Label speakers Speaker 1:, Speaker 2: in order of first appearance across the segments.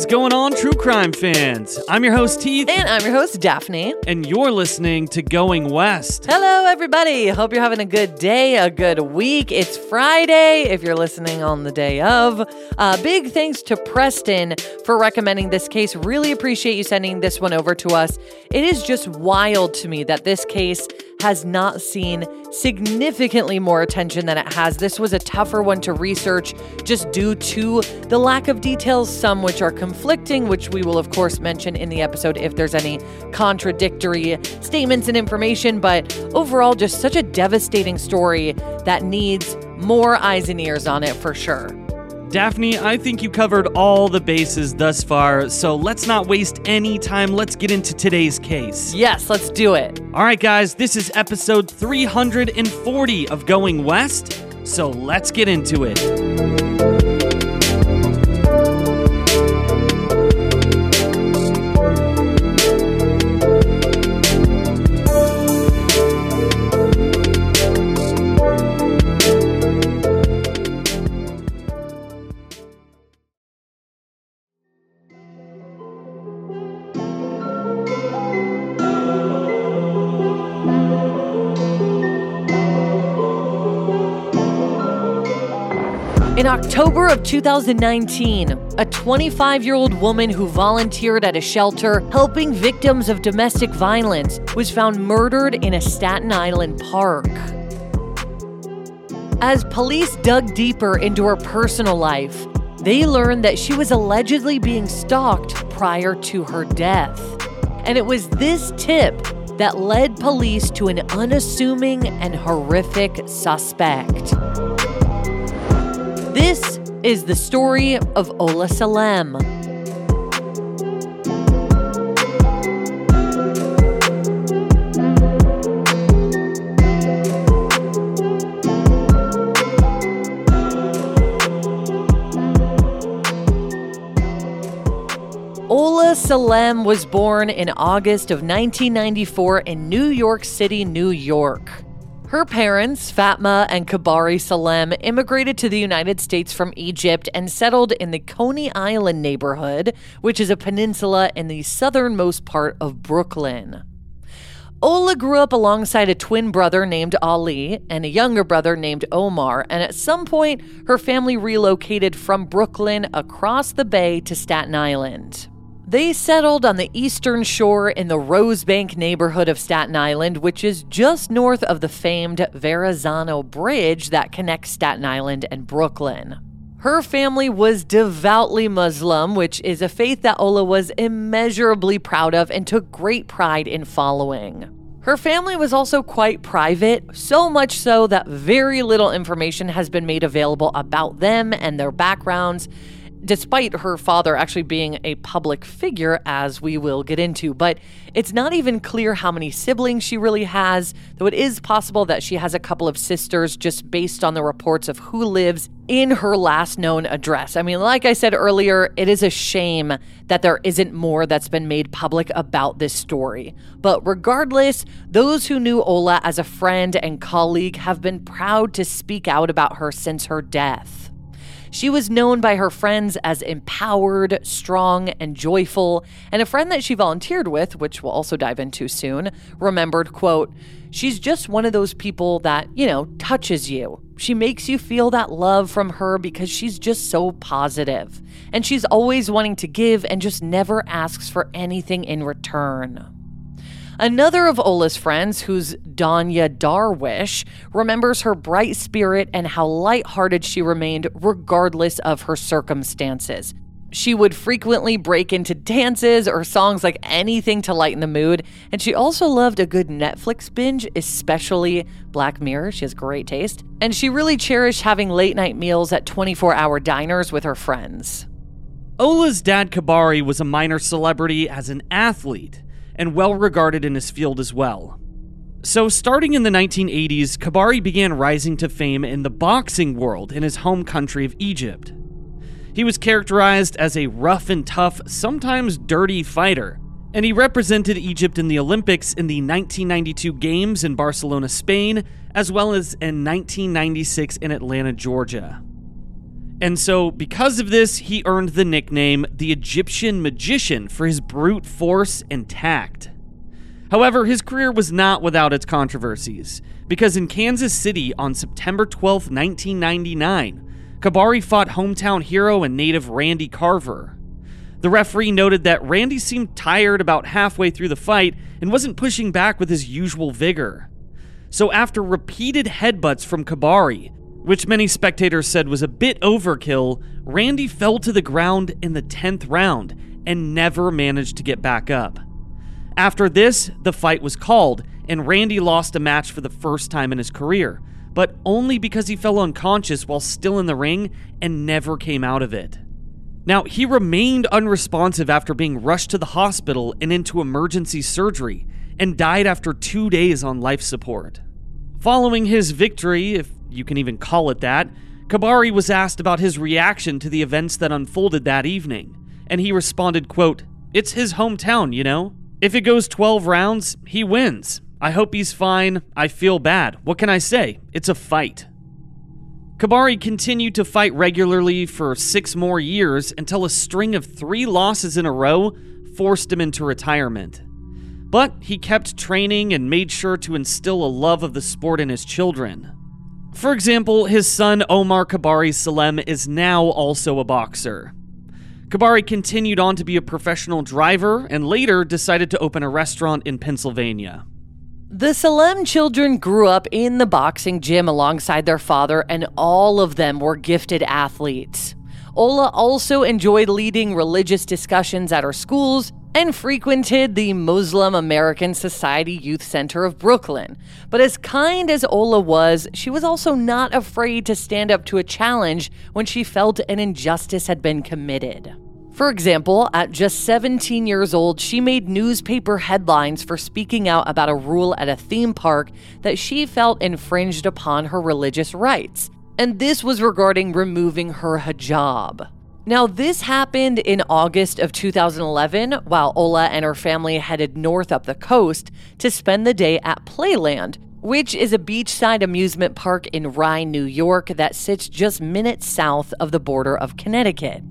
Speaker 1: is going on, true crime fans? I'm your host, Heath,
Speaker 2: And I'm your host, Daphne.
Speaker 1: and you're listening to Going West.
Speaker 2: Hello, everybody. Hope you're having a good day, a good week. It's Friday if you're listening on the day of. Uh, big thanks to Preston for recommending this case. Really appreciate you sending this one over to us. It is just wild to me that this case has not seen significantly more attention than it has. This was a tougher one to research just due to the lack of details, some which are conflicting, which we will, of course, mention in the episode if there's any contradictory statements and information. But overall, just such a devastating story that needs more eyes and ears on it for sure.
Speaker 1: Daphne, I think you covered all the bases thus far, so let's not waste any time. Let's get into today's case.
Speaker 2: Yes, let's do it.
Speaker 1: All right, guys, this is episode 340 of Going West, so let's get into it.
Speaker 2: October of 2019, a 25 year old woman who volunteered at a shelter helping victims of domestic violence was found murdered in a Staten Island park. As police dug deeper into her personal life, they learned that she was allegedly being stalked prior to her death. And it was this tip that led police to an unassuming and horrific suspect. This is the story of Ola Salem. Ola Salem was born in August of 1994 in New York City, New York. Her parents, Fatma and Kabary Salem, immigrated to the United States from Egypt and settled in the Coney Island neighborhood, which is a peninsula in the southernmost part of Brooklyn. Ola grew up alongside a twin brother named Ali and a younger brother named Omar, and at some point, her family relocated from Brooklyn across the bay to Staten Island. They settled on the eastern shore in the Rosebank neighborhood of Staten Island, which is just north of the famed Verrazano Bridge that connects Staten Island and Brooklyn. Her family was devoutly Muslim, which is a faith that Ola was immeasurably proud of and took great pride in following. Her family was also quite private, so much so that very little information has been made available about them and their backgrounds, despite her father actually being a public figure, as we will get into. But it's not even clear how many siblings she really has, though it is possible that she has a couple of sisters just based on the reports of who lives in her last known address. I mean, like I said earlier, it is a shame that there isn't more that's been made public about this story. But regardless, those who knew Ola as a friend and colleague have been proud to speak out about her since her death. She was known by her friends as empowered, strong, and joyful, and a friend that she volunteered with, which we'll also dive into soon, remembered, quote, She's just one of those people that, you know, touches you. She makes you feel that love from her because she's just so positive. And she's always wanting to give and just never asks for anything in return. Another of Ola's friends, who's Danya Darwish, remembers her bright spirit and how lighthearted she remained regardless of her circumstances. She would frequently break into dances or songs like anything to lighten the mood, and she also loved a good Netflix binge, especially Black Mirror. She has great taste. And she really cherished having late night meals at 24 hour diners with her friends.
Speaker 1: Ola's dad, Kabary, was a minor celebrity as an athlete and well regarded in his field as well. So, starting in the 1980s, Kabary began rising to fame in the boxing world in his home country of Egypt. He was characterized as a rough and tough, sometimes dirty fighter, and he represented Egypt in the Olympics in the 1992 Games in Barcelona, Spain, as well as in 1996 in Atlanta, Georgia. And so, because of this, he earned the nickname the Egyptian Magician for his brute force and tact. However, his career was not without its controversies, because in Kansas City on September 12, 1999, Kabary fought hometown hero and native Randy Carver. The referee noted that Randy seemed tired about halfway through the fight and wasn't pushing back with his usual vigor. So, after repeated headbutts from Kabary, which many spectators said was a bit overkill, Randy fell to the ground in the 10th round and never managed to get back up. After this, the fight was called, and Randy lost a match for the first time in his career, but only because he fell unconscious while still in the ring and never came out of it. Now, he remained unresponsive after being rushed to the hospital and into emergency surgery, and died after two days on life support. Following his victory, if you can even call it that, Kabary was asked about his reaction to the events that unfolded that evening, and he responded, quote, It's his hometown, you know? If it goes 12 rounds, he wins. I hope he's fine. I feel bad. What can I say? It's a fight. Kabary continued to fight regularly for six more years until a string of three losses in a row forced him into retirement. But he kept training and made sure to instill a love of the sport in his children. For example, his son Omar Kabary Salem is now also a boxer. Kabary continued on to be a professional driver and later decided to open a restaurant in Pennsylvania.
Speaker 2: The Salem children grew up in the boxing gym alongside their father, and all of them were gifted athletes. Ola also enjoyed leading religious discussions at her schools and frequented the Muslim American Society Youth Center of Brooklyn. But as kind as Ola was, she was also not afraid to stand up to a challenge when she felt an injustice had been committed. For example, at just 17 years old, she made newspaper headlines for speaking out about a rule at a theme park that she felt infringed upon her religious rights. And this was regarding removing her hijab. Now, this happened in August of 2011 while Ola and her family headed north up the coast to spend the day at Playland, which is a beachside amusement park in Rye, New York that sits just minutes south of the border of Connecticut.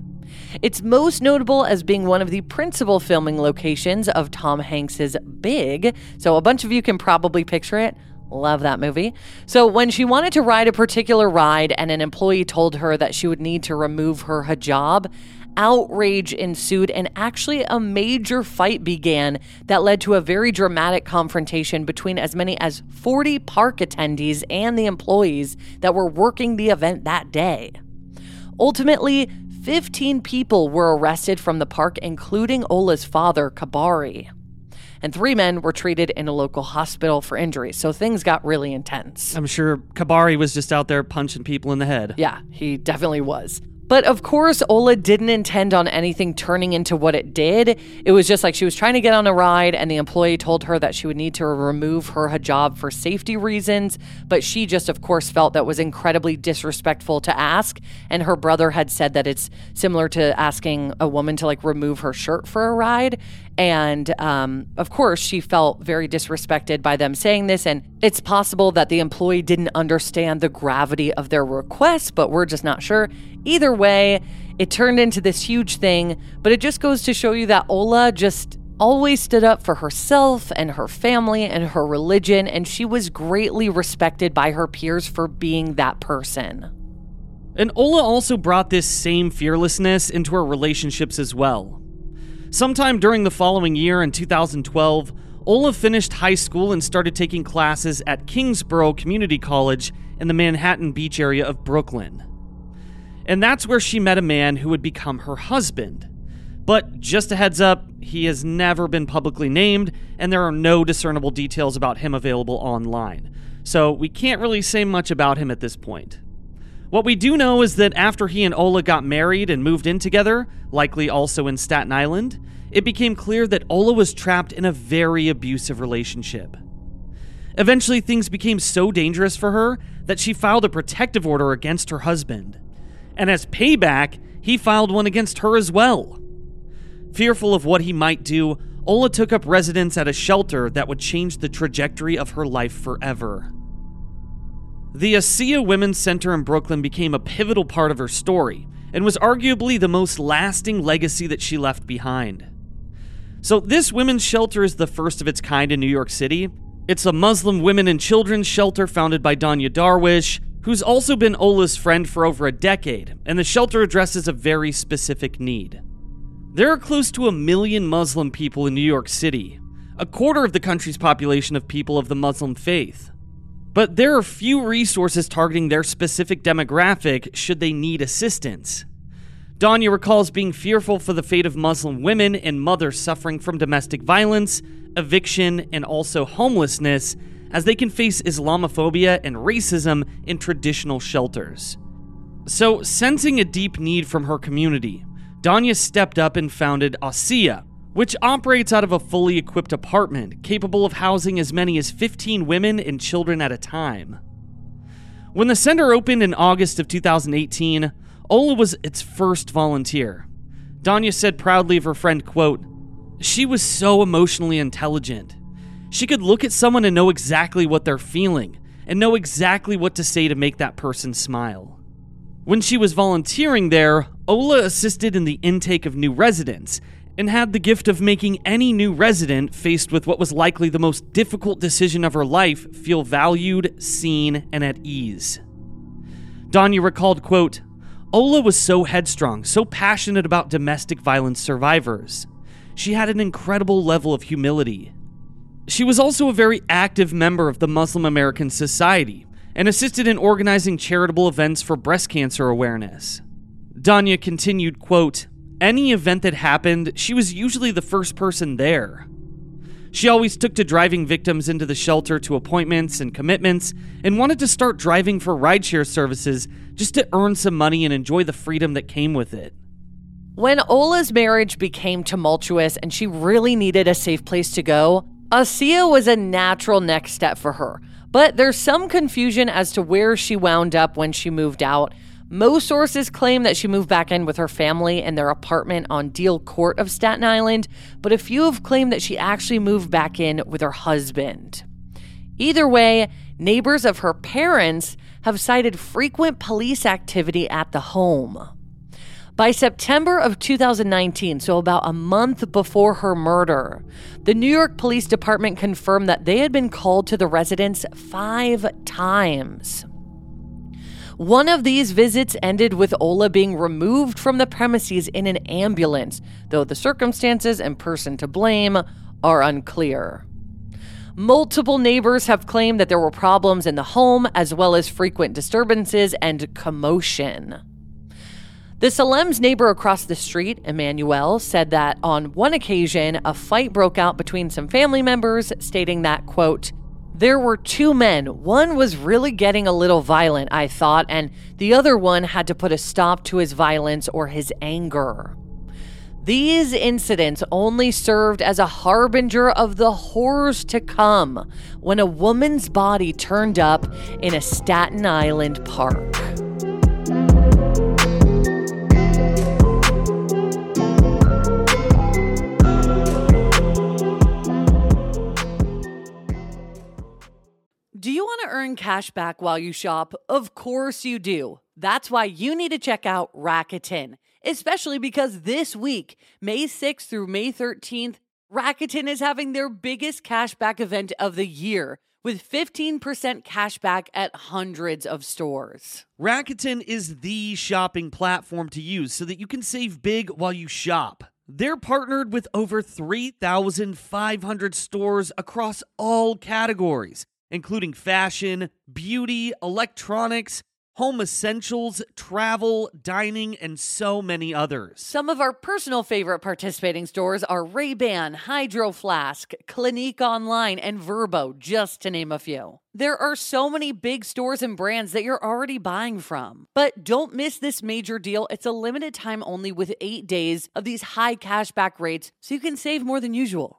Speaker 2: It's most notable as being one of the principal filming locations of Tom Hanks's Big, so a bunch of you can probably picture it. Love that movie. So, when she wanted to ride a particular ride and an employee told her that she would need to remove her hijab, outrage ensued and actually a major fight began that led to a very dramatic confrontation between as many as 40 park attendees and the employees that were working the event that day. Ultimately, 15 people were arrested from the park, including Ola's father, Kabary and three men were treated in a local hospital for injuries. So things got really intense.
Speaker 1: I'm sure Kabary was just out there punching people in the head.
Speaker 2: Yeah, he definitely was. But of course, Ola didn't intend on anything turning into what it did. It was just like she was trying to get on a ride, and the employee told her that she would need to remove her hijab for safety reasons. But she just, of course, felt that was incredibly disrespectful to ask. And her brother had said that it's similar to asking a woman to like remove her shirt for a ride. And um, of course, she felt very disrespected by them saying this. And it's possible that the employee didn't understand the gravity of their request, but we're just not sure. Either way, it turned into this huge thing. But it just goes to show you that Ola just always stood up for herself and her family and her religion, and she was greatly respected by her peers for being that person.
Speaker 1: And Ola also brought this same fearlessness into her relationships as well. Sometime during the following year in 2012, Ola finished high school and started taking classes at Kingsborough Community College in the Manhattan Beach area of Brooklyn. And that's where she met a man who would become her husband. But just a heads up, he has never been publicly named, and there are no discernible details about him available online. So we can't really say much about him at this point. What we do know is that after he and Ola got married and moved in together, likely also in Staten Island, it became clear that Ola was trapped in a very abusive relationship. Eventually, things became so dangerous for her that she filed a protective order against her husband. And as payback, he filed one against her as well. Fearful of what he might do, Ola took up residence at a shelter that would change the trajectory of her life forever. The Asiyah Women's Center in Brooklyn became a pivotal part of her story and was arguably the most lasting legacy that she left behind. So, this women's shelter is the first of its kind in New York City. It's a Muslim women and children's shelter founded by Danya Darwish, who's also been Ola's friend for over a decade, and the shelter addresses a very specific need. There are close to a million Muslim people in New York City, a quarter of the country's population of people of the Muslim faith. But there are few resources targeting their specific demographic should they need assistance. Danya recalls being fearful for the fate of Muslim women and mothers suffering from domestic violence, eviction, and also homelessness, as they can face Islamophobia and racism in traditional shelters. So, sensing a deep need from her community, Danya stepped up and founded Asiyah, which operates out of a fully equipped apartment capable of housing as many as 15 women and children at a time. When the center opened in August of 2018, Ola was its first volunteer. Danya said proudly of her friend, quote, She was so emotionally intelligent. She could look at someone and know exactly what they're feeling and know exactly what to say to make that person smile. When she was volunteering there, Ola assisted in the intake of new residents and had the gift of making any new resident faced with what was likely the most difficult decision of her life feel valued, seen, and at ease. Danya recalled, quote, Ola was so headstrong, so passionate about domestic violence survivors. She had an incredible level of humility. She was also a very active member of the Muslim American Society and assisted in organizing charitable events for breast cancer awareness. Danya continued, quote, Any event that happened, she was usually the first person there. She always took to driving victims into the shelter to appointments and commitments and wanted to start driving for rideshare services just to earn some money and enjoy the freedom that came with it.
Speaker 2: When Ola's marriage became tumultuous and she really needed a safe place to go, Asiyah was a natural next step for her. But there's some confusion as to where she wound up when she moved out, most sources claim that she moved back in with her family in their apartment on Deal Court of Staten Island, but a few have claimed that she actually moved back in with her husband. Either way, neighbors of her parents have cited frequent police activity at the home. By September of 2019, so about a month before her murder, the New York Police Department confirmed that they had been called to the residence five times. One of these visits ended with Ola being removed from the premises in an ambulance, though the circumstances and person to blame are unclear. Multiple neighbors have claimed that there were problems in the home, as well as frequent disturbances and commotion. The Salem's neighbor across the street, Emmanuel, said that on one occasion, a fight broke out between some family members, stating that, quote, there were two men. One was really getting a little violent, I thought, and the other one had to put a stop to his violence or his anger. These incidents only served as a harbinger of the horrors to come when a woman's body turned up in a Staten Island park. Do you want to earn cash back while you shop? Of course you do. That's why you need to check out Rakuten, especially because this week, May 6th through May 13th, Rakuten is having their biggest cashback event of the year with 15% cashback at hundreds of stores.
Speaker 1: Rakuten is the shopping platform to use so that you can save big while you shop. They're partnered with over 3,500 stores across all categories including fashion, beauty, electronics, home essentials, travel, dining, and so many others.
Speaker 2: Some of our personal favorite participating stores are Ray-Ban, Hydro Flask, Clinique Online, and Vrbo, just to name a few. There are so many big stores and brands that you're already buying from. But don't miss this major deal. It's a limited time only with 8 days of these high cashback rates so you can save more than usual.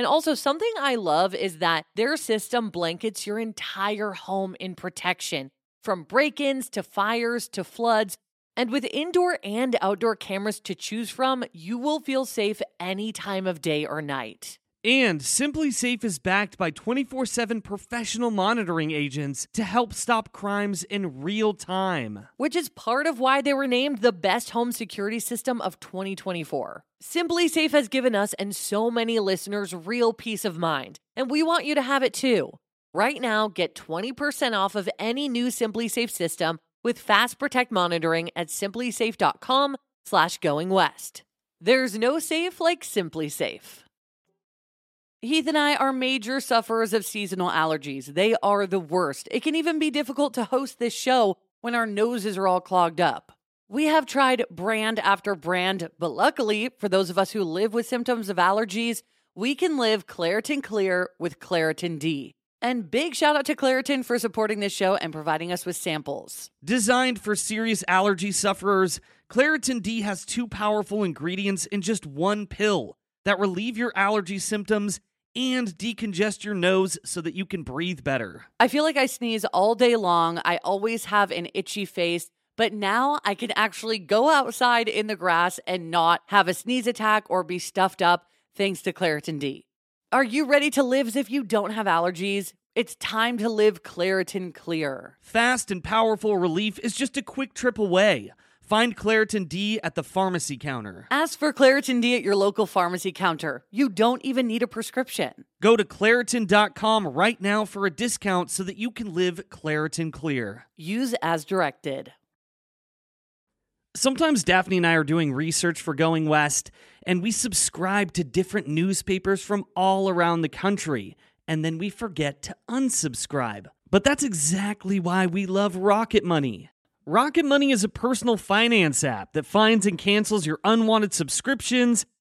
Speaker 2: And also, something I love is that their system blankets your entire home in protection from break ins to fires to floods. And with indoor and outdoor cameras to choose from, you will feel safe any time of day or night.
Speaker 1: And SimpliSafe is backed by 24 7 professional monitoring agents to help stop crimes in real time.
Speaker 2: Which is part of why they were named the best home security system of 2024. SimpliSafe has given us and so many listeners real peace of mind, and we want you to have it too. Right now, get 20% off of any new SimpliSafe system with Fast Protect monitoring at simplisafe.com/slash going west. There's no safe like SimpliSafe. Heath and I are major sufferers of seasonal allergies. They are the worst. It can even be difficult to host this show when our noses are all clogged up. We have tried brand after brand, but luckily, for those of us who live with symptoms of allergies, we can live Claritin Clear with Claritin D. And big shout out to Claritin for supporting this show and providing us with samples.
Speaker 1: Designed for serious allergy sufferers, Claritin D has two powerful ingredients in just one pill that relieve your allergy symptoms and decongest your nose so that you can breathe better.
Speaker 2: I feel like I sneeze all day long. I always have an itchy face, but now I can actually go outside in the grass and not have a sneeze attack or be stuffed up thanks to Claritin D. Are you ready to live as if you don't have allergies? It's time to live Claritin Clear.
Speaker 1: Fast and powerful relief is just a quick trip away. Find Claritin D at the pharmacy counter.
Speaker 2: Ask for Claritin D at your local pharmacy counter. You don't even need a prescription.
Speaker 1: Go to Claritin.com right now for a discount so that you can live Claritin Clear.
Speaker 2: Use as directed.
Speaker 1: Sometimes Daphne and I are doing research for Going West, and we subscribe to different newspapers from all around the country, and then we forget to unsubscribe. But that's exactly why we love Rocket Money. Rocket Money is a personal finance app that finds and cancels your unwanted subscriptions,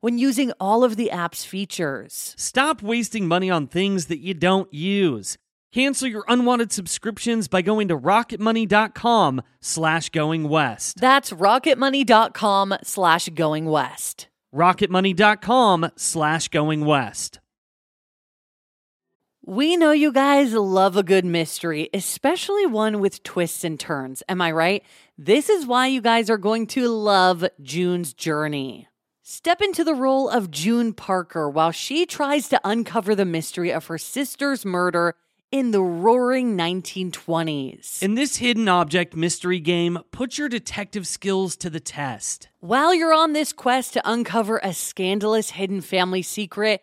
Speaker 2: when using all of the app's features.
Speaker 1: Stop wasting money on things that you don't use. Cancel your unwanted subscriptions by going to rocketmoney.com slash going west.
Speaker 2: That's rocketmoney.com slash going west.
Speaker 1: rocketmoney.com slash going west.
Speaker 2: We know you guys love a good mystery, especially one with twists and turns. Am I right? This is why you guys are going to love June's journey. Step into the role of June Parker while she tries to uncover the mystery of her sister's murder in the roaring 1920s.
Speaker 1: In this hidden object mystery game, put your detective skills to the test.
Speaker 2: While you're on this quest to uncover a scandalous hidden family secret,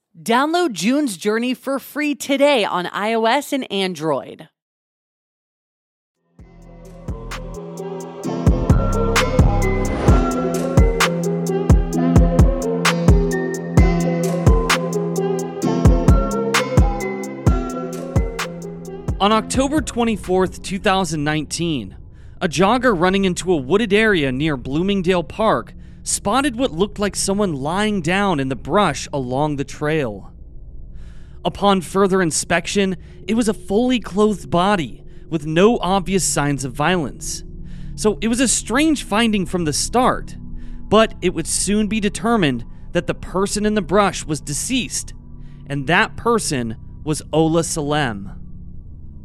Speaker 2: Download June's Journey for free today on iOS and Android.
Speaker 1: On October 24th, 2019, a jogger running into a wooded area near Bloomingdale Park spotted what looked like someone lying down in the brush along the trail. Upon further inspection, it was a fully clothed body with no obvious signs of violence. So it was a strange finding from the start, but it would soon be determined that the person in the brush was deceased, and that person was Ola Salem.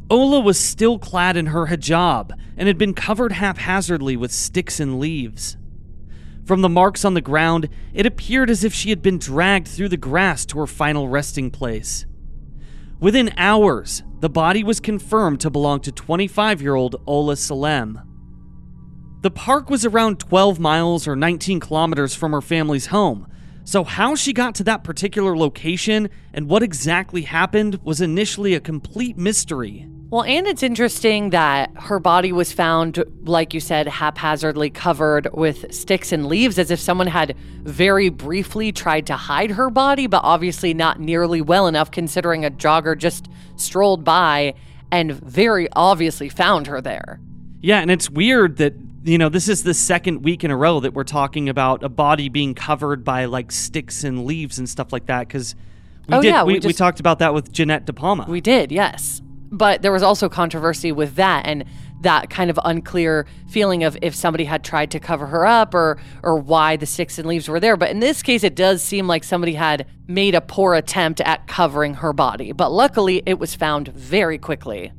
Speaker 1: Ola was still clad in her hijab and had been covered haphazardly with sticks and leaves. From the marks on the ground, it appeared as if she had been dragged through the grass to her final resting place. Within hours, the body was confirmed to belong to 25 year old Ola Salem. The park was around 12 miles or 19 kilometers from her family's home, so how she got to that particular location and what exactly happened was initially a complete mystery.
Speaker 2: Well, and it's interesting that her body was found, like you said, haphazardly covered with sticks and leaves, as if someone had very briefly tried to hide her body, but obviously not nearly well enough, considering a jogger just strolled by and very obviously found her there.
Speaker 1: Yeah, and it's weird that, you know, this is the second week in a row that we're talking about a body being covered by like sticks and leaves and stuff like that, because we
Speaker 2: Oh,
Speaker 1: did,
Speaker 2: yeah,
Speaker 1: we,
Speaker 2: we
Speaker 1: we talked about that with Jeannette DePalma.
Speaker 2: We did, yes. But there was also controversy with that and that kind of unclear feeling of if somebody had tried to cover her up or or why the sticks and leaves were there. But in this case it does seem like somebody had made a poor attempt at covering her body. But luckily it was found very quickly.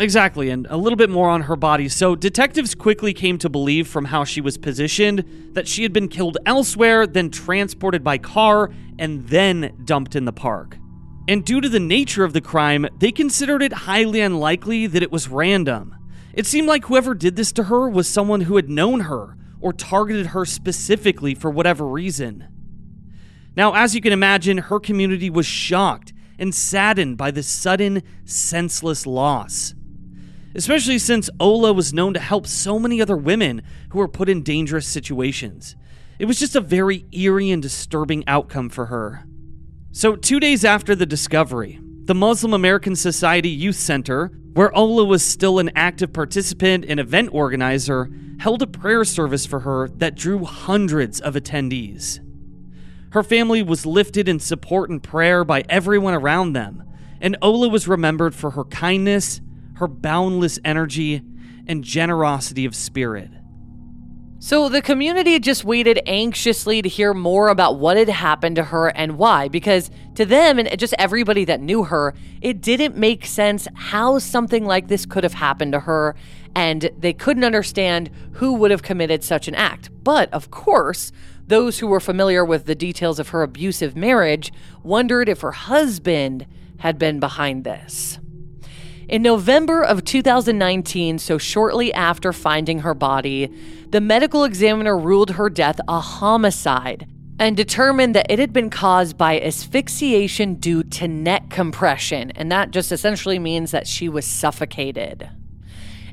Speaker 1: Exactly, and a little bit more on her body. So, detectives quickly came to believe from how she was positioned that she had been killed elsewhere, then transported by car, and then dumped in the park. And due to the nature of the crime, they considered it highly unlikely that it was random. It seemed like whoever did this to her was someone who had known her or targeted her specifically for whatever reason. Now, as you can imagine, her community was shocked and saddened by this sudden, senseless loss. Especially since Ola was known to help so many other women who were put in dangerous situations. It was just a very eerie and disturbing outcome for her. So, two days after the discovery, the Muslim American Society Youth Center, where Ola was still an active participant and event organizer, held a prayer service for her that drew hundreds of attendees. Her family was lifted in support and prayer by everyone around them, and Ola was remembered for her kindness, her boundless energy, and generosity of spirit.
Speaker 2: So the community just waited anxiously to hear more about what had happened to her and why, because to them and just everybody that knew her, it didn't make sense how something like this could have happened to her, and they couldn't understand who would have committed such an act. But of course, those who were familiar with the details of her abusive marriage wondered if her husband had been behind this. In November of 2019, so shortly after finding her body, the medical examiner ruled her death a homicide and determined that it had been caused by asphyxiation due to neck compression. And that just essentially means that she was suffocated.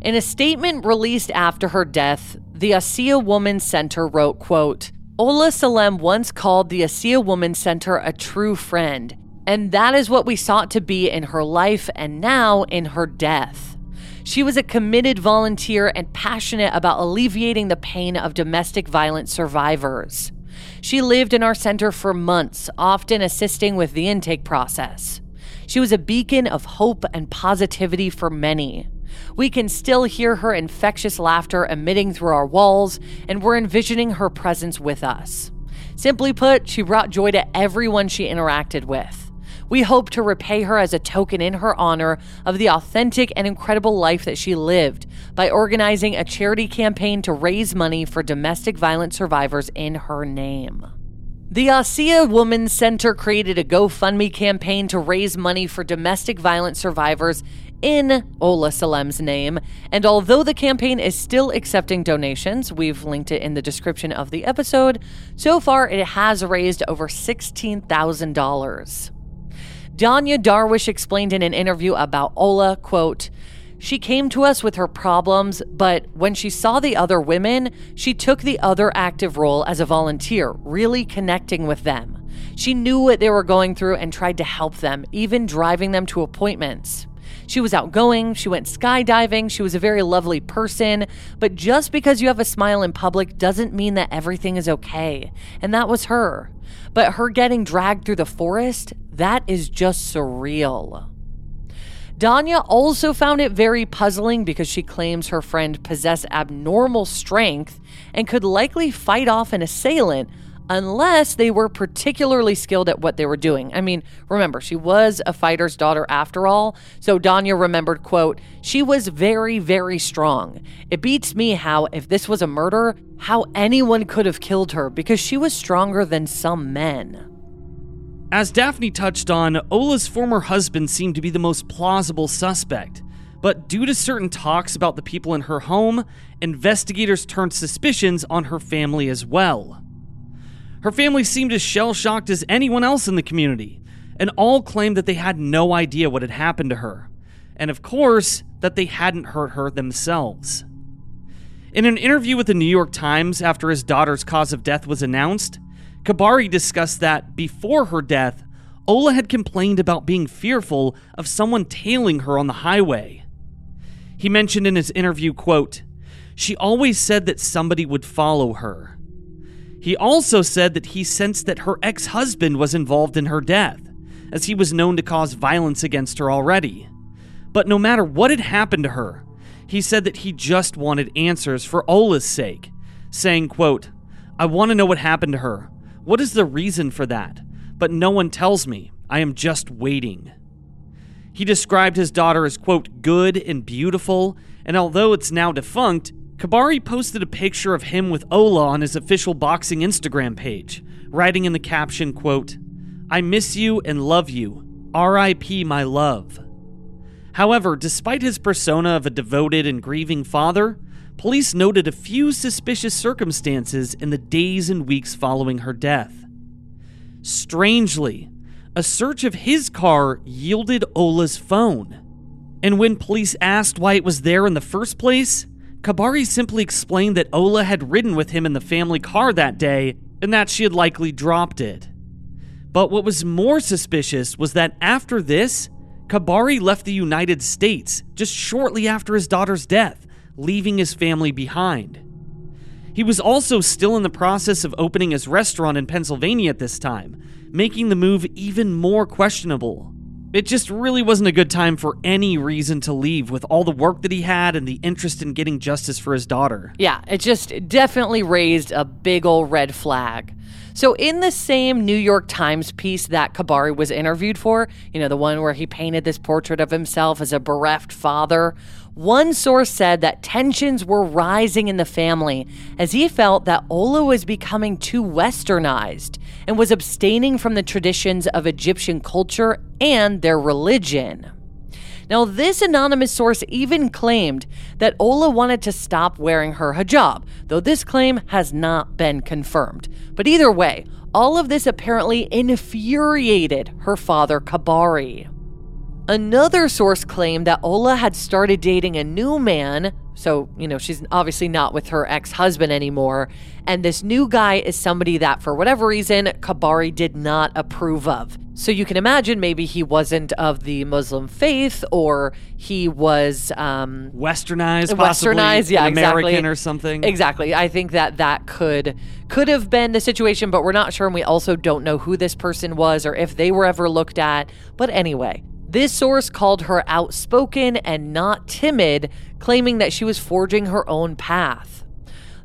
Speaker 2: In a statement released after her death, the Asiyah Woman Center wrote, quote, Ola Salem once called the Asiyah Woman Center a true friend, and that is what we sought to be in her life and now in her death. She was a committed volunteer and passionate about alleviating the pain of domestic violence survivors. She lived in our center for months, often assisting with the intake process. She was a beacon of hope and positivity for many. We can still hear her infectious laughter emitting through our walls, and we're envisioning her presence with us. Simply put, she brought joy to everyone she interacted with. We hope to repay her as a token in her honor of the authentic and incredible life that she lived by organizing a charity campaign to raise money for domestic violence survivors in her name. The Asiyah Women's Center created a GoFundMe campaign to raise money for domestic violence survivors in Ola Salem's name. And although the campaign is still accepting donations, we've linked it in the description of the episode, so far it has raised over $16,000. Danya Darwish explained in an interview about Ola, quote, she came to us with her problems, but when she saw the other women, she took the other active role as a volunteer, really connecting with them. She knew what they were going through and tried to help them, even driving them to appointments. She was outgoing, she went skydiving, she was a very lovely person, but just because you have a smile in public doesn't mean that everything is okay. And that was her. But her getting dragged through the forest, that is just surreal. Danya also found it very puzzling because she claims her friend possessed abnormal strength and could likely fight off an assailant unless they were particularly skilled at what they were doing. I mean, remember, she was a fighter's daughter after all. So Danya remembered, quote, she was very, very strong. It beats me how, if this was a murder, how anyone could have killed her because she was stronger than some men.
Speaker 1: As Daphne touched on, Ola's former husband seemed to be the most plausible suspect. But due to certain talks about the people in her home, investigators turned suspicions on her family as well. Her family seemed as shell shocked as anyone else in the community, and all claimed that they had no idea what had happened to her, and of course, that they hadn't hurt her themselves. In an interview with the New York Times after his daughter's cause of death was announced, Kabary discussed that before her death, Ola had complained about being fearful of someone tailing her on the highway. He mentioned in his interview, quote, "She always said that somebody would follow her. He also said that he sensed that her ex husband was involved in her death, as he was known to cause violence against her already. But no matter what had happened to her, he said that he just wanted answers for Ola's sake, saying, quote, I want to know what happened to her. What is the reason for that? But no one tells me. I am just waiting. He described his daughter as, quote, good and beautiful, and although it's now defunct, Kabary posted a picture of him with Ola on his official boxing Instagram page, writing in the caption, quote, I miss you and love you. R.I.P. my love. However, despite his persona of a devoted and grieving father, police noted a few suspicious circumstances in the days and weeks following her death. Strangely, a search of his car yielded Ola's phone. And when police asked why it was there in the first place, Kabary simply explained that Ola had ridden with him in the family car that day and that she had likely dropped it. But what was more suspicious was that after this, Kabary left the United States just shortly after his daughter's death, leaving his family behind. He was also still in the process of opening his restaurant in Pennsylvania at this time, making the move even more questionable. It just really wasn't a good time for any reason to leave with all the work that he had and the interest in getting justice for his daughter.
Speaker 2: Yeah, it just definitely raised a big old red flag. So, in the same New York Times piece that Kabary was interviewed for, you know, the one where he painted this portrait of himself as a bereft father, one source said that tensions were rising in the family as he felt that Ola was becoming too westernized and was abstaining from the traditions of Egyptian culture and their religion. Now, this anonymous source even claimed that Ola wanted to stop wearing her hijab, though this claim has not been confirmed. But either way, all of this apparently infuriated her father, Kabary. Another source claimed that Ola had started dating a new man. So, you know, she's obviously not with her ex husband anymore. And this new guy is somebody that, for whatever reason, Kabary did not approve of. So you can imagine maybe he wasn't of the Muslim faith or he was um,
Speaker 1: westernized, westernized, yeah, American exactly. or something.
Speaker 2: Exactly. I think that that could could have been the situation, but we're not sure, and we also don't know who this person was or if they were ever looked at. But anyway, this source called her outspoken and not timid, claiming that she was forging her own path.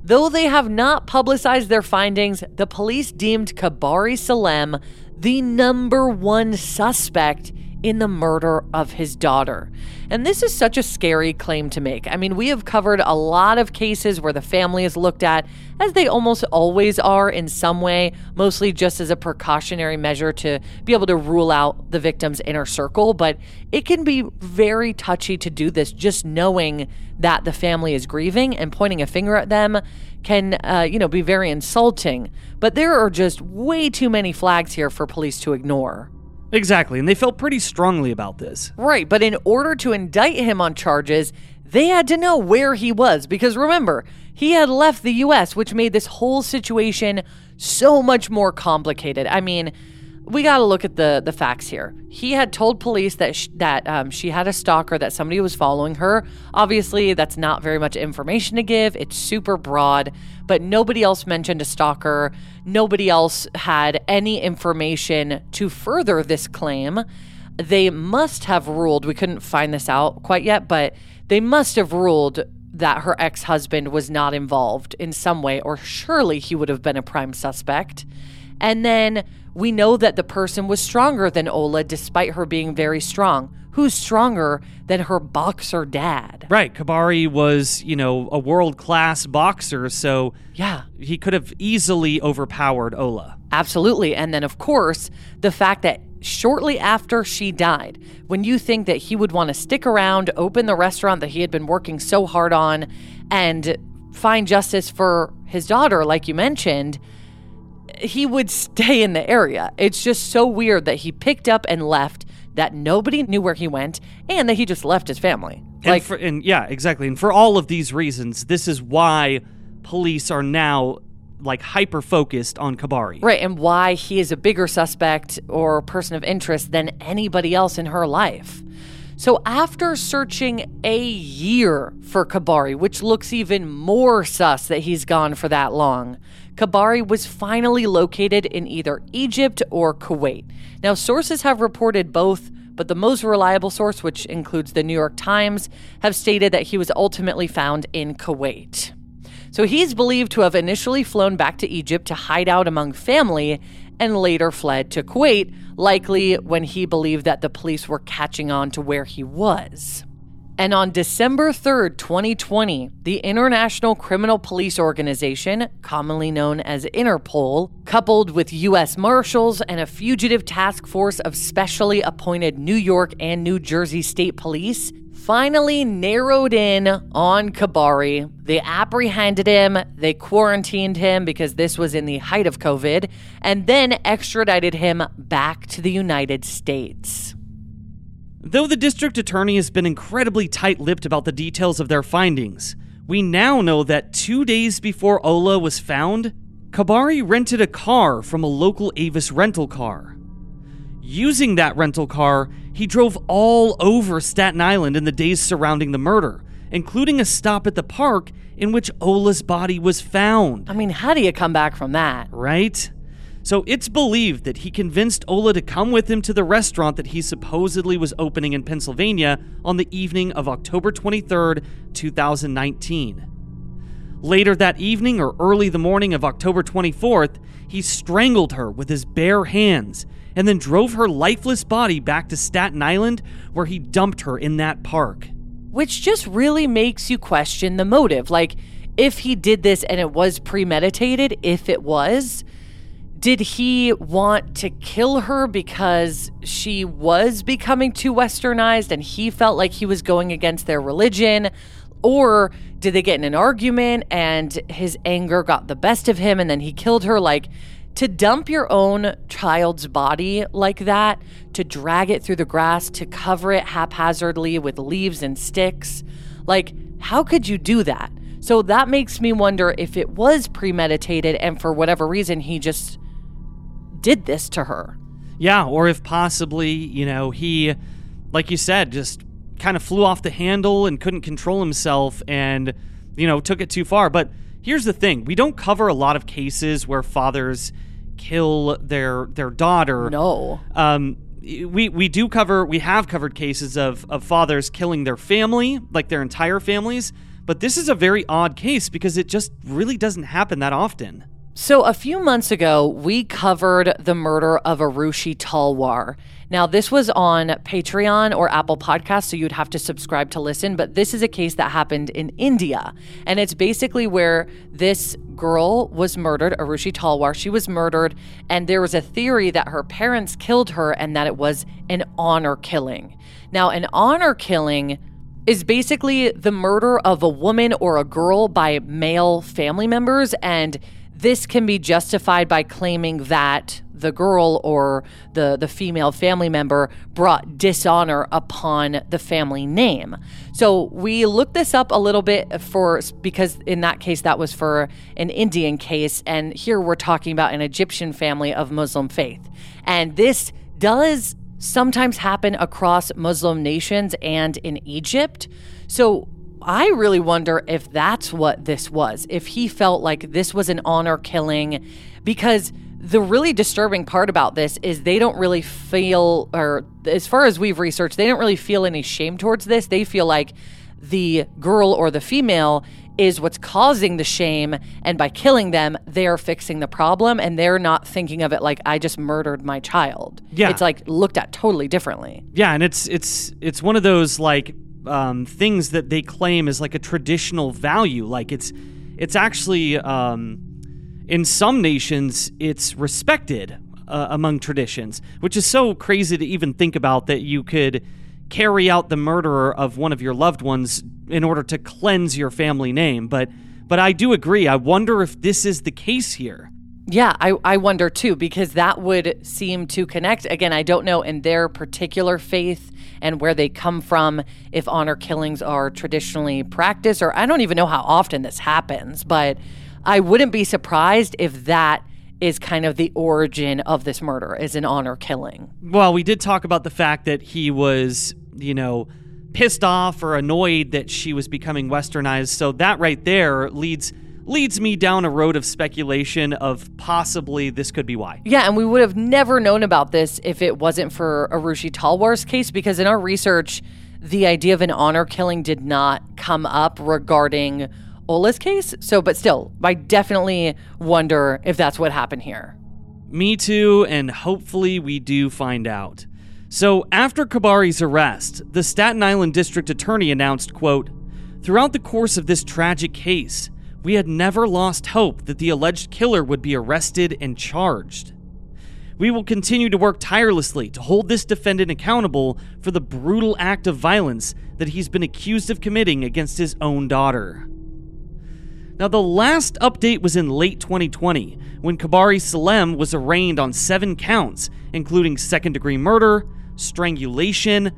Speaker 2: Though they have not publicized their findings, the police deemed Kabary Salem the number one suspect in the murder of his daughter. And this is such a scary claim to make. I mean, we have covered a lot of cases where the family is looked at, as they almost always are in some way, mostly just as a precautionary measure to be able to rule out the victim's inner circle. But it can be very touchy to do this just knowing that the family is grieving and pointing a finger at them can, uh, you know, be very insulting. But there are just way too many flags here for police to ignore.
Speaker 1: Exactly, and they felt pretty strongly about this.
Speaker 2: Right, but in order to indict him on charges, they had to know where he was because remember, he had left the US, which made this whole situation so much more complicated. I mean, we got to look at the the facts here. He had told police that sh- that um, she had a stalker, that somebody was following her. Obviously, that's not very much information to give. It's super broad, but nobody else mentioned a stalker. Nobody else had any information to further this claim. they must have ruled, we couldn't find this out quite yet, but they must have ruled that her ex husband was not involved in some way, or surely he would have been a prime suspect. And then we know that the person was stronger than Ola despite her being very strong. Who's stronger than her boxer dad?
Speaker 1: Right. Kabary was, you know, a world class boxer, so
Speaker 2: Yeah,
Speaker 1: he could have easily overpowered Ola.
Speaker 2: absolutely. And then, of course, the fact that shortly after she died, when you think that he would want to stick around, open the restaurant that he had been working so hard on, and find justice for his daughter, like you mentioned, he would stay in the area. It's just so weird that he picked up and left, that nobody knew where he went, and that he just left his family.
Speaker 1: And
Speaker 2: Like,
Speaker 1: for, and yeah, exactly. And for all of these reasons, this is why police are now like hyper focused on Kabary.
Speaker 2: right, and why he is a bigger suspect or person of interest than anybody else in her life. So, after searching a year for Kabary, which looks even more sus that he's gone for that long, Kabary was finally located in either Egypt or Kuwait. Now, sources have reported both, but the most reliable source, which includes the New York Times, have stated that he was ultimately found in Kuwait. So he's believed to have initially flown back to Egypt to hide out among family and later fled to Kuwait, likely when he believed that the police were catching on to where he was. And on December 3rd, 2020, the International Criminal Police Organization, commonly known as Interpol, coupled with U.S. Marshals and a fugitive task force of specially appointed New York and New Jersey state police, finally narrowed in on Kabary. They apprehended him, they quarantined him because this was in the height of COVID, and then extradited him back to the United States.
Speaker 1: Though the district attorney has been incredibly tight lipped about the details of their findings, we now know that two days before Ola was found, Kabary rented a car from a local Avis rental car. Using that rental car, he drove all over Staten Island in the days surrounding the murder, including a stop at the park in which Ola's body was found.
Speaker 2: I mean, how do you come back from that?
Speaker 1: Right? So it's believed that he convinced Ola to come with him to the restaurant that he supposedly was opening in Pennsylvania on the evening of October 23rd, 2019. Later that evening or early the morning of October 24th, he strangled her with his bare hands and then drove her lifeless body back to Staten Island where he dumped her in that park.
Speaker 2: Which just really makes you question the motive. Like, if he did this and it was premeditated, if it was, did he want to kill her because she was becoming too westernized and he felt like he was going against their religion? Or did they get in an argument and his anger got the best of him and then he killed her? Like, to dump your own child's body like that, to drag it through the grass, to cover it haphazardly with leaves and sticks, like, how could you do that? So that makes me wonder if it was premeditated and for whatever reason he just did this to her.
Speaker 1: Yeah, or if possibly, you know, he, like you said, just kind of flew off the handle and couldn't control himself and, you know, took it too far. But here's the thing we don't cover a lot of cases where fathers kill their their daughter.
Speaker 2: No.
Speaker 1: Um, we we do cover we have covered cases of of fathers killing their family, like their entire families. But this is a very odd case because it just really doesn't happen that often.
Speaker 2: So, a few months ago, we covered the murder of Arushi Talwar. Now, this was on Patreon or Apple Podcasts, so you'd have to subscribe to listen. But this is a case that happened in India. And it's basically where this girl was murdered, Arushi Talwar. She was murdered, and there was a theory that her parents killed her and that it was an honor killing. Now, an honor killing is basically the murder of a woman or a girl by male family members. And this can be justified by claiming that the girl or the, the female family member brought dishonor upon the family name. So we looked this up a little bit for because in that case that was for an Indian case and here we're talking about an Egyptian family of Muslim faith. And this does sometimes happen across Muslim nations and in Egypt. So I really wonder if that's what this was, if he felt like this was an honor killing, because the really disturbing part about this is they don't really feel, or as far as we've researched, they don't really feel any shame towards this. They feel like the girl or the female is what's causing the shame. And by killing them, they're fixing the problem and they're not thinking of it like I just murdered my child.
Speaker 1: Yeah.
Speaker 2: It's like looked at totally differently.
Speaker 1: Yeah, and it's it's it's one of those like um, things that they claim is like a traditional value. Like it's it's actually um, in some nations it's respected uh, among traditions, which is so crazy to even think about that you could carry out the murderer of one of your loved ones in order to cleanse your family name. But but I do agree. I wonder if this is the case here.
Speaker 2: Yeah, I, I wonder too, because that would seem to connect. Again, I don't know in their particular faith and where they come from, if honor killings are traditionally practiced, or I don't even know how often this happens, but I wouldn't be surprised if that is kind of the origin of this murder, is an honor killing.
Speaker 1: Well, we did talk about the fact that he was, you know, pissed off or annoyed that she was becoming westernized. So that right there leads leads me down a road of speculation of possibly this could be why.
Speaker 2: Yeah, and we would have never known about this if it wasn't for Arushi Talwar's case because in our research, the idea of an honor killing did not come up regarding Ola's case. So, but still, I definitely wonder if that's what happened here.
Speaker 1: Me too, and hopefully we do find out. So, after Kabary's arrest, the Staten Island district attorney announced, quote, "Throughout the course of this tragic case, we had never lost hope that the alleged killer would be arrested and charged. We will continue to work tirelessly to hold this defendant accountable for the brutal act of violence that he's been accused of committing against his own daughter." Now, the last update was in late 2020 when Kabary Salem was arraigned on seven counts, including second degree murder, strangulation,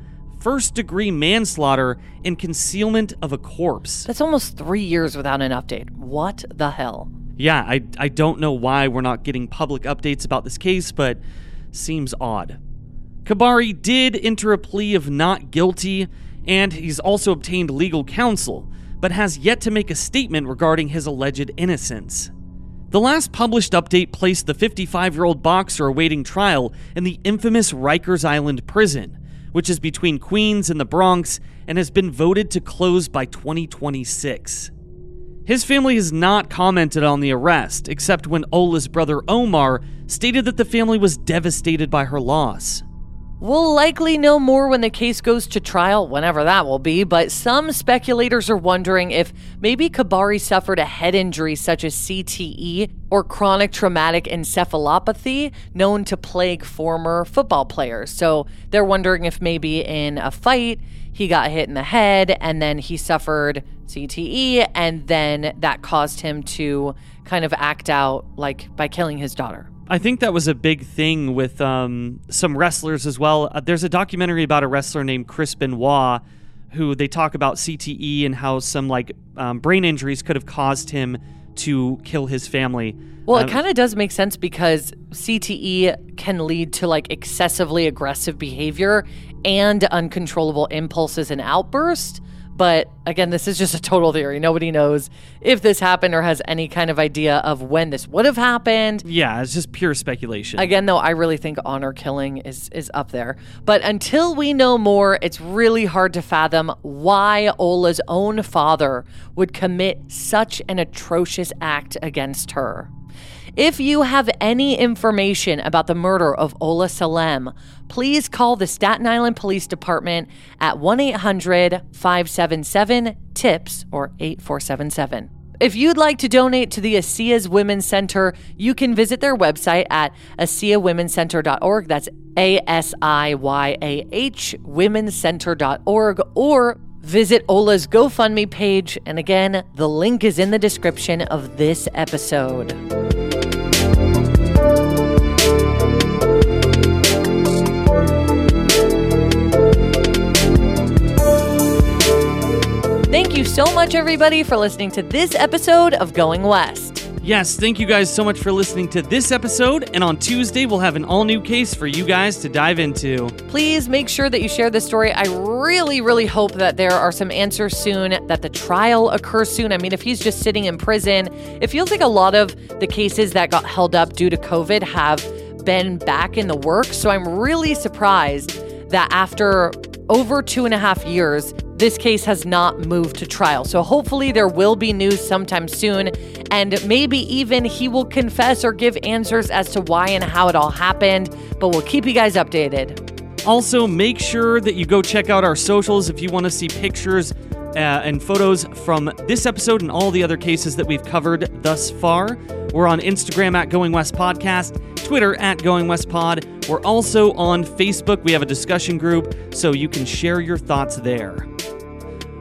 Speaker 1: first degree manslaughter, and concealment of a corpse.
Speaker 2: That's almost three years without an update. What the hell?
Speaker 1: Yeah, I, I don't know why we're not getting public updates about this case, but seems odd. Kabary did enter a plea of not guilty, and he's also obtained legal counsel, but has yet to make a statement regarding his alleged innocence. The last published update placed the 55 year old boxer awaiting trial in the infamous Rikers Island prison, which is between Queens and the Bronx and has been voted to close by 2026. His family has not commented on the arrest, except when Ola's brother Omar stated that the family was devastated by her loss.
Speaker 2: We'll likely know more when the case goes to trial, whenever that will be, but some speculators are wondering if maybe Kabary suffered a head injury such as CTE or chronic traumatic encephalopathy, known to plague former football players. So they're wondering if maybe in a fight he got hit in the head and then he suffered CTE, and then that caused him to kind of act out like by killing his daughter.
Speaker 1: I think that was a big thing with um, some wrestlers as well. Uh, there's a documentary about a wrestler named Chris Benoit who they talk about CTE and how some like um, brain injuries could have caused him to kill his family.
Speaker 2: Well,
Speaker 1: Um,
Speaker 2: it kind of does make sense because CTE can lead to like excessively aggressive behavior and uncontrollable impulses and outbursts. But again, this is just a total theory. Nobody knows if this happened or has any kind of idea of when this would have happened.
Speaker 1: yeah, it's just pure speculation.
Speaker 2: Again, though, I really think honor killing is is up there. But until we know more, it's really hard to fathom why Ola's own father would commit such an atrocious act against her. If you have any information about the murder of Ola Salem, please call the Staten Island Police Department at 1 800 577 TIPS or 8477. If you'd like to donate to the Asiyah's Women's Center, you can visit their website at asiawomencenter.org. That's A S I Y A H womencenter.org or visit Ola's GoFundMe page. And again, the link is in the description of this episode. Thank you so much, everybody, for listening to this episode of Going West.
Speaker 1: Yes, thank you guys so much for listening to this episode. And on Tuesday, we'll have an all new case for you guys to dive into.
Speaker 2: Please make sure that you share this story. I really, really hope that there are some answers soon, that the trial occurs soon. I mean, if he's just sitting in prison, it feels like a lot of the cases that got held up due to COVID have been back in the works. So I'm really surprised that after over two and a half years, this case has not moved to trial. So hopefully there will be news sometime soon. And maybe even he will confess or give answers as to why and how it all happened. But we'll keep you guys updated.
Speaker 1: Also, make sure that you go check out our socials if you want to see pictures uh, and photos from this episode and all the other cases that we've covered thus far. We're on Instagram at Going West Podcast, Twitter at Going West Pod. We're also on Facebook. We have a discussion group, so you can share your thoughts there.